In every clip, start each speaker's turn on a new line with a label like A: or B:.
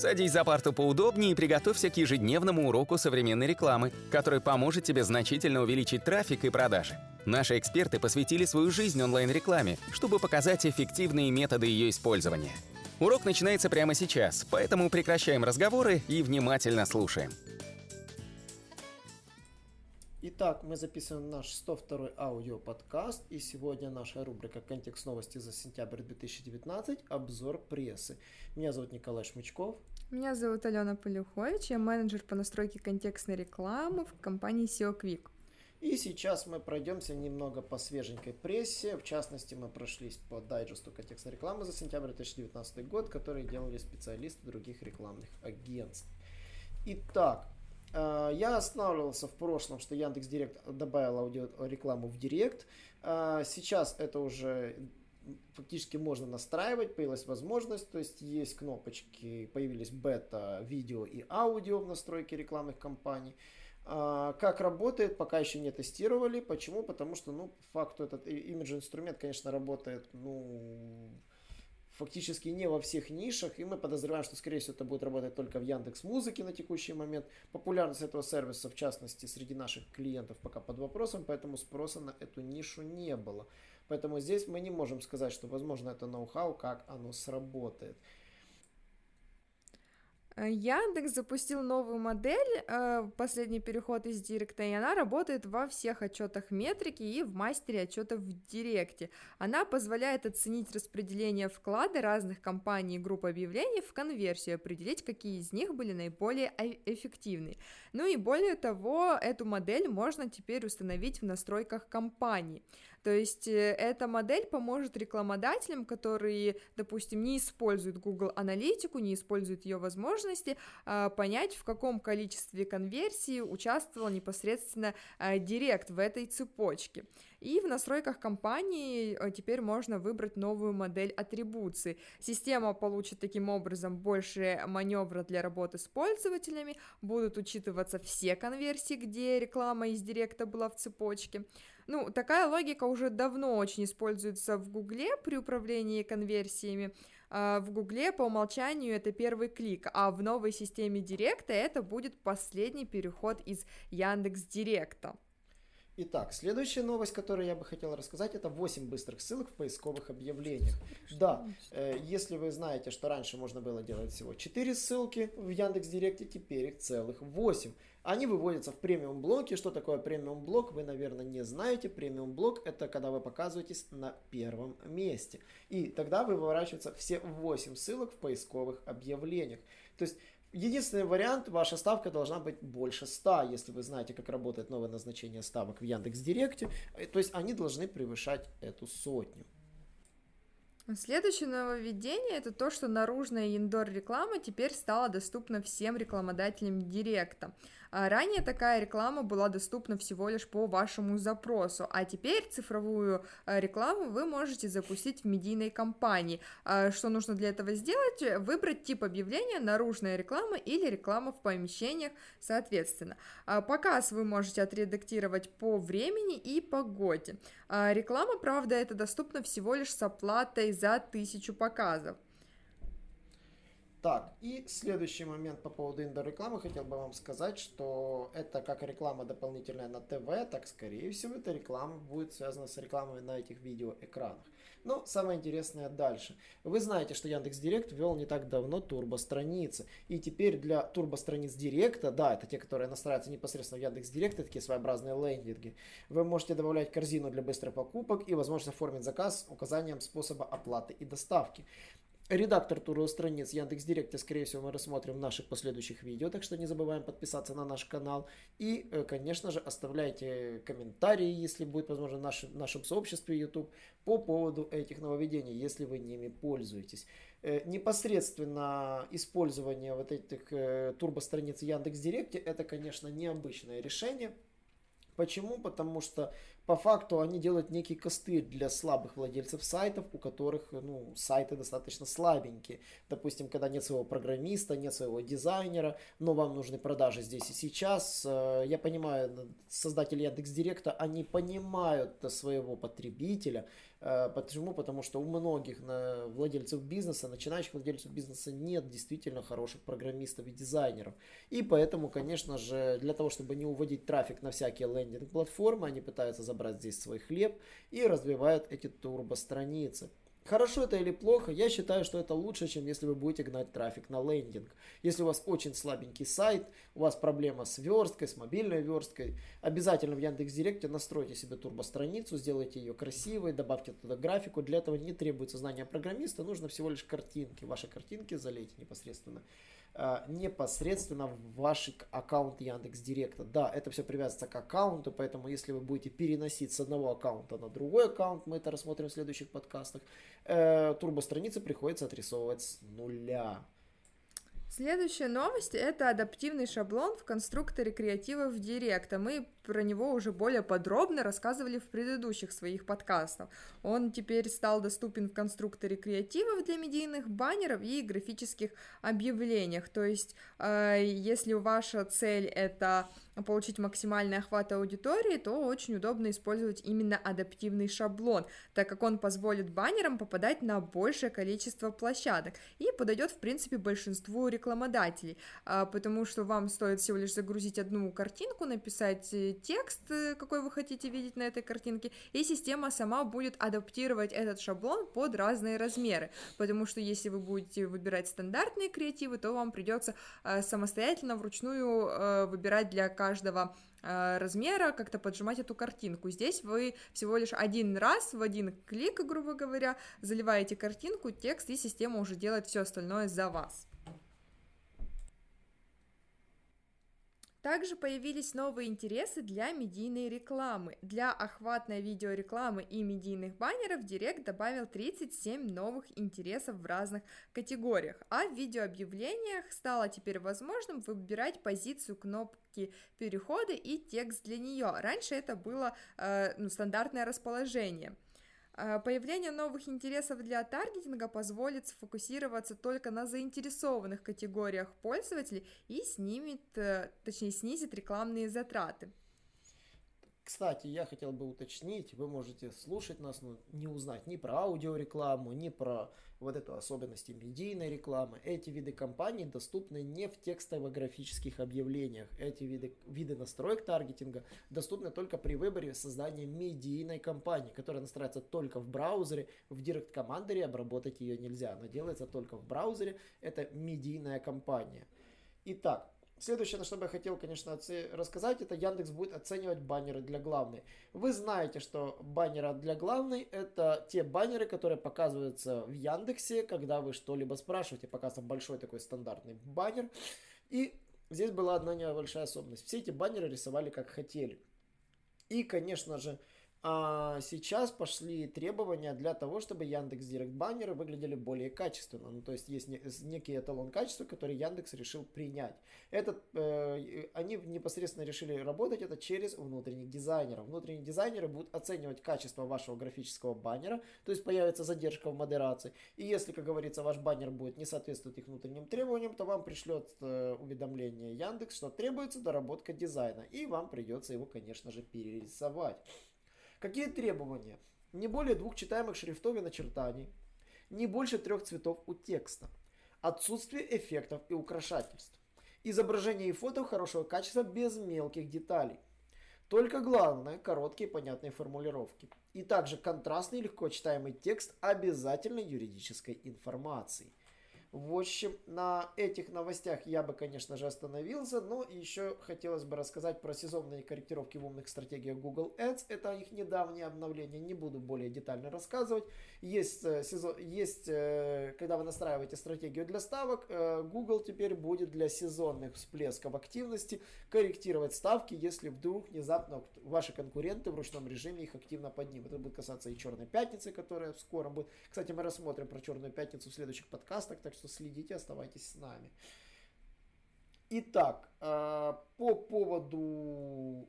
A: Садись за парту поудобнее и приготовься к ежедневному уроку современной рекламы, который поможет тебе значительно увеличить трафик и продажи. Наши эксперты посвятили свою жизнь онлайн-рекламе, чтобы показать эффективные методы ее использования. Урок начинается прямо сейчас, поэтому прекращаем разговоры и внимательно слушаем.
B: Итак, мы записываем наш 102 аудиоподкаст, и сегодня наша рубрика «Контекст новости за сентябрь 2019. Обзор прессы». Меня зовут Николай Шмычков.
C: Меня зовут Алена Полюхович, я менеджер по настройке контекстной рекламы в компании SEO Quick.
B: И сейчас мы пройдемся немного по свеженькой прессе. В частности, мы прошлись по дайджесту контекстной рекламы за сентябрь 2019 год, который делали специалисты других рекламных агентств. Итак, я останавливался в прошлом, что Яндекс Директ добавил аудиорекламу в Директ. Э, сейчас это уже фактически можно настраивать, появилась возможность, то есть есть кнопочки, появились бета, видео и аудио в настройке рекламных кампаний. Э, как работает, пока еще не тестировали. Почему? Потому что, ну, по факту этот имидж инструмент, конечно, работает, ну, фактически не во всех нишах, и мы подозреваем, что, скорее всего, это будет работать только в Яндекс Музыке на текущий момент. Популярность этого сервиса, в частности, среди наших клиентов пока под вопросом, поэтому спроса на эту нишу не было. Поэтому здесь мы не можем сказать, что, возможно, это ноу-хау, как оно сработает.
C: Э, Яндекс запустил новую модель, э, последний переход из Директа, и она работает во всех отчетах метрики и в мастере отчетов в Директе. Она позволяет оценить распределение вклада разных компаний и групп объявлений в конверсию, определить, какие из них были наиболее э, эффективны. Ну и более того, эту модель можно теперь установить в настройках компании. То есть эта модель поможет рекламодателям, которые, допустим, не используют Google аналитику, не используют ее возможности, возможности а, понять, в каком количестве конверсии участвовал непосредственно а, директ в этой цепочке. И в настройках компании а, теперь можно выбрать новую модель атрибуции. Система получит таким образом больше маневра для работы с пользователями, будут учитываться все конверсии, где реклама из директа была в цепочке. Ну, такая логика уже давно очень используется в Гугле при управлении конверсиями. В Гугле по умолчанию это первый клик, а в новой системе Директа это будет последний переход из Яндекс Директа.
B: Итак, следующая новость, которую я бы хотел рассказать, это 8 быстрых ссылок в поисковых объявлениях. Да, э, если вы знаете, что раньше можно было делать всего 4 ссылки в Яндекс Директе, теперь их целых 8. Они выводятся в премиум блоке. Что такое премиум блок, вы, наверное, не знаете. Премиум блок это когда вы показываетесь на первом месте. И тогда выворачиваются все 8 ссылок в поисковых объявлениях. То есть Единственный вариант, ваша ставка должна быть больше 100, если вы знаете, как работает новое назначение ставок в Яндекс Директе. Э, то есть они должны превышать эту сотню.
C: Следующее нововведение это то, что наружная индор реклама теперь стала доступна всем рекламодателям Директа. А ранее такая реклама была доступна всего лишь по вашему запросу, а теперь цифровую э, рекламу вы можете запустить в медийной кампании. А что нужно для этого сделать? Выбрать тип объявления, наружная реклама или реклама в помещениях, соответственно. А показ вы можете отредактировать по времени и погоде. Реклама, правда, это доступно всего лишь с оплатой за тысячу показов.
B: Так, и следующий момент по поводу индор-рекламы. Хотел бы вам сказать, что это как реклама дополнительная на ТВ, так скорее всего эта реклама будет связана с рекламой на этих видеоэкранах. Но самое интересное дальше. Вы знаете, что Яндекс Директ ввел не так давно турбо-страницы. И теперь для турбо-страниц Директа, да, это те, которые настраиваются непосредственно в Яндекс Директ, такие своеобразные лендинги, вы можете добавлять корзину для быстрых покупок и возможность оформить заказ указанием способа оплаты и доставки. Редактор тура страниц Яндекс Директе, скорее всего, мы рассмотрим в наших последующих видео, так что не забываем подписаться на наш канал. И, э, конечно же, оставляйте комментарии, если будет возможно, в нашем, нашем сообществе YouTube по поводу этих нововведений, если вы ними пользуетесь. Э, непосредственно использование вот этих э, турбостраниц Яндекс Директе, это, конечно, необычное решение. Почему? Потому что по факту они делают некий костыль для слабых владельцев сайтов, у которых ну, сайты достаточно слабенькие. Допустим, когда нет своего программиста, нет своего дизайнера, но вам нужны продажи здесь и сейчас. Э, я понимаю, создатели Яндекс Директа, они понимают своего потребителя, Э, почему? Потому что у многих владельцев бизнеса, начинающих владельцев бизнеса нет действительно хороших программистов и дизайнеров. И поэтому, конечно же, для того, чтобы не уводить трафик на всякие лендинг-платформы, они пытаются забрать здесь свой хлеб и развивают эти турбо-страницы. Хорошо это или плохо, я считаю, что это лучше, чем если вы будете гнать трафик на лендинг. Если у вас очень слабенький сайт, у вас проблема с версткой, с мобильной версткой, обязательно в Яндекс.Директе настройте себе турбостраницу, сделайте ее красивой, добавьте туда графику. Для этого не требуется знания программиста, нужно всего лишь картинки. Ваши картинки залейте непосредственно непосредственно в ваш аккаунт Яндекс Директа. Да, это все привязывается к аккаунту, поэтому если вы будете переносить с одного аккаунта на другой аккаунт, мы это рассмотрим в следующих подкастах, э, турбостраницы приходится отрисовывать с нуля.
C: Следующая новость – это адаптивный шаблон в конструкторе креатива в Директа. Мы про него уже более подробно рассказывали в предыдущих своих подкастах. Он теперь стал доступен в конструкторе креативов для медийных баннеров и графических объявлениях. То есть, э, если ваша цель это получить максимальный охват аудитории, то очень удобно использовать именно адаптивный шаблон, так как он позволит баннерам попадать на большее количество площадок и подойдет, в принципе, большинству рекламодателей, а, потому что вам стоит всего лишь загрузить одну картинку, написать э, текст, э, какой вы хотите видеть на этой картинке, и система сама будет адаптировать этот шаблон под разные размеры, потому что если вы будете выбирать стандартные креативы, то вам придется э, самостоятельно вручную выбирать для каждого размера, как-то поджимать эту картинку. Здесь вы всего лишь один раз в один клик, грубо говоря, заливаете картинку, текст, и система уже делает все остальное за вас. Также появились новые интересы для медийной рекламы. Для охватной видеорекламы и медийных баннеров Директ добавил 37 новых интересов в разных категориях, а в видеообъявлениях стало теперь возможным выбирать позицию кнопки перехода и текст для нее. Раньше это было э, ну, стандартное расположение. А, появление новых интересов для таргетинга позволит сфокусироваться только на заинтересованных категориях пользователей и снимет, э, точнее снизит рекламные затраты.
B: Кстати, я хотел бы уточнить, вы можете слушать нас, но не узнать ни про аудиорекламу, ни про вот эту особенности медийной рекламы. Эти виды компаний доступны не в текстово-графических объявлениях. Эти виды, виды настроек таргетинга доступны только при выборе создания медийной кампании, которая настраивается только в браузере. В Commander обработать ее нельзя. Она делается только в браузере. Это медийная кампания. Итак, Следующее, на что бы я хотел, конечно, рассказать, это Яндекс будет оценивать баннеры для главной. Вы знаете, что баннеры для главной это те баннеры, которые показываются в Яндексе, когда вы что-либо спрашиваете. Показывается большой такой стандартный баннер. И здесь была одна небольшая особенность. Все эти баннеры рисовали как хотели. И, конечно же, а сейчас пошли требования для того, чтобы Яндекс Директ баннеры выглядели более качественно. Ну, то есть есть некий эталон качества, который Яндекс решил принять. Этот, э, они непосредственно решили работать это через внутренних дизайнеров. Внутренние дизайнеры будут оценивать качество вашего графического баннера, то есть появится задержка в модерации. И если, как говорится, ваш баннер будет не соответствовать их внутренним требованиям, то вам пришлет э, уведомление Яндекс, что требуется доработка дизайна. И вам придется его, конечно же, перерисовать. Какие требования? Не более двух читаемых шрифтов и начертаний, не больше трех цветов у текста, отсутствие эффектов и украшательств, изображение и фото хорошего качества без мелких деталей, только главное, короткие понятные формулировки. И также контрастный легко читаемый текст обязательной юридической информации. В общем, на этих новостях я бы, конечно же, остановился, но еще хотелось бы рассказать про сезонные корректировки в умных стратегиях Google Ads. Это их недавнее обновление, не буду более детально рассказывать. Есть, э, сезон, есть э, когда вы настраиваете стратегию для ставок, э, Google теперь будет для сезонных всплесков активности корректировать ставки, если вдруг внезапно ваши конкуренты в ручном режиме их активно поднимут. Это будет касаться и Черной Пятницы, которая скоро будет. Кстати, мы рассмотрим про Черную Пятницу в следующих подкастах, так что следите, оставайтесь с нами. Итак, э, по поводу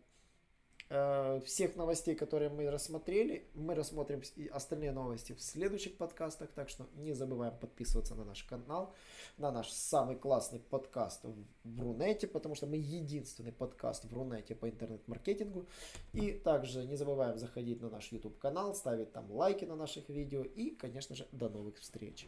B: Э, всех новостей, которые мы рассмотрели, мы рассмотрим и остальные новости в следующих подкастах, так что не забываем подписываться на наш канал, на наш самый классный подкаст в Рунете, потому что мы единственный подкаст в Рунете по интернет-маркетингу. И также не забываем заходить на наш YouTube канал, ставить там лайки на наших видео и, конечно же, до новых встреч.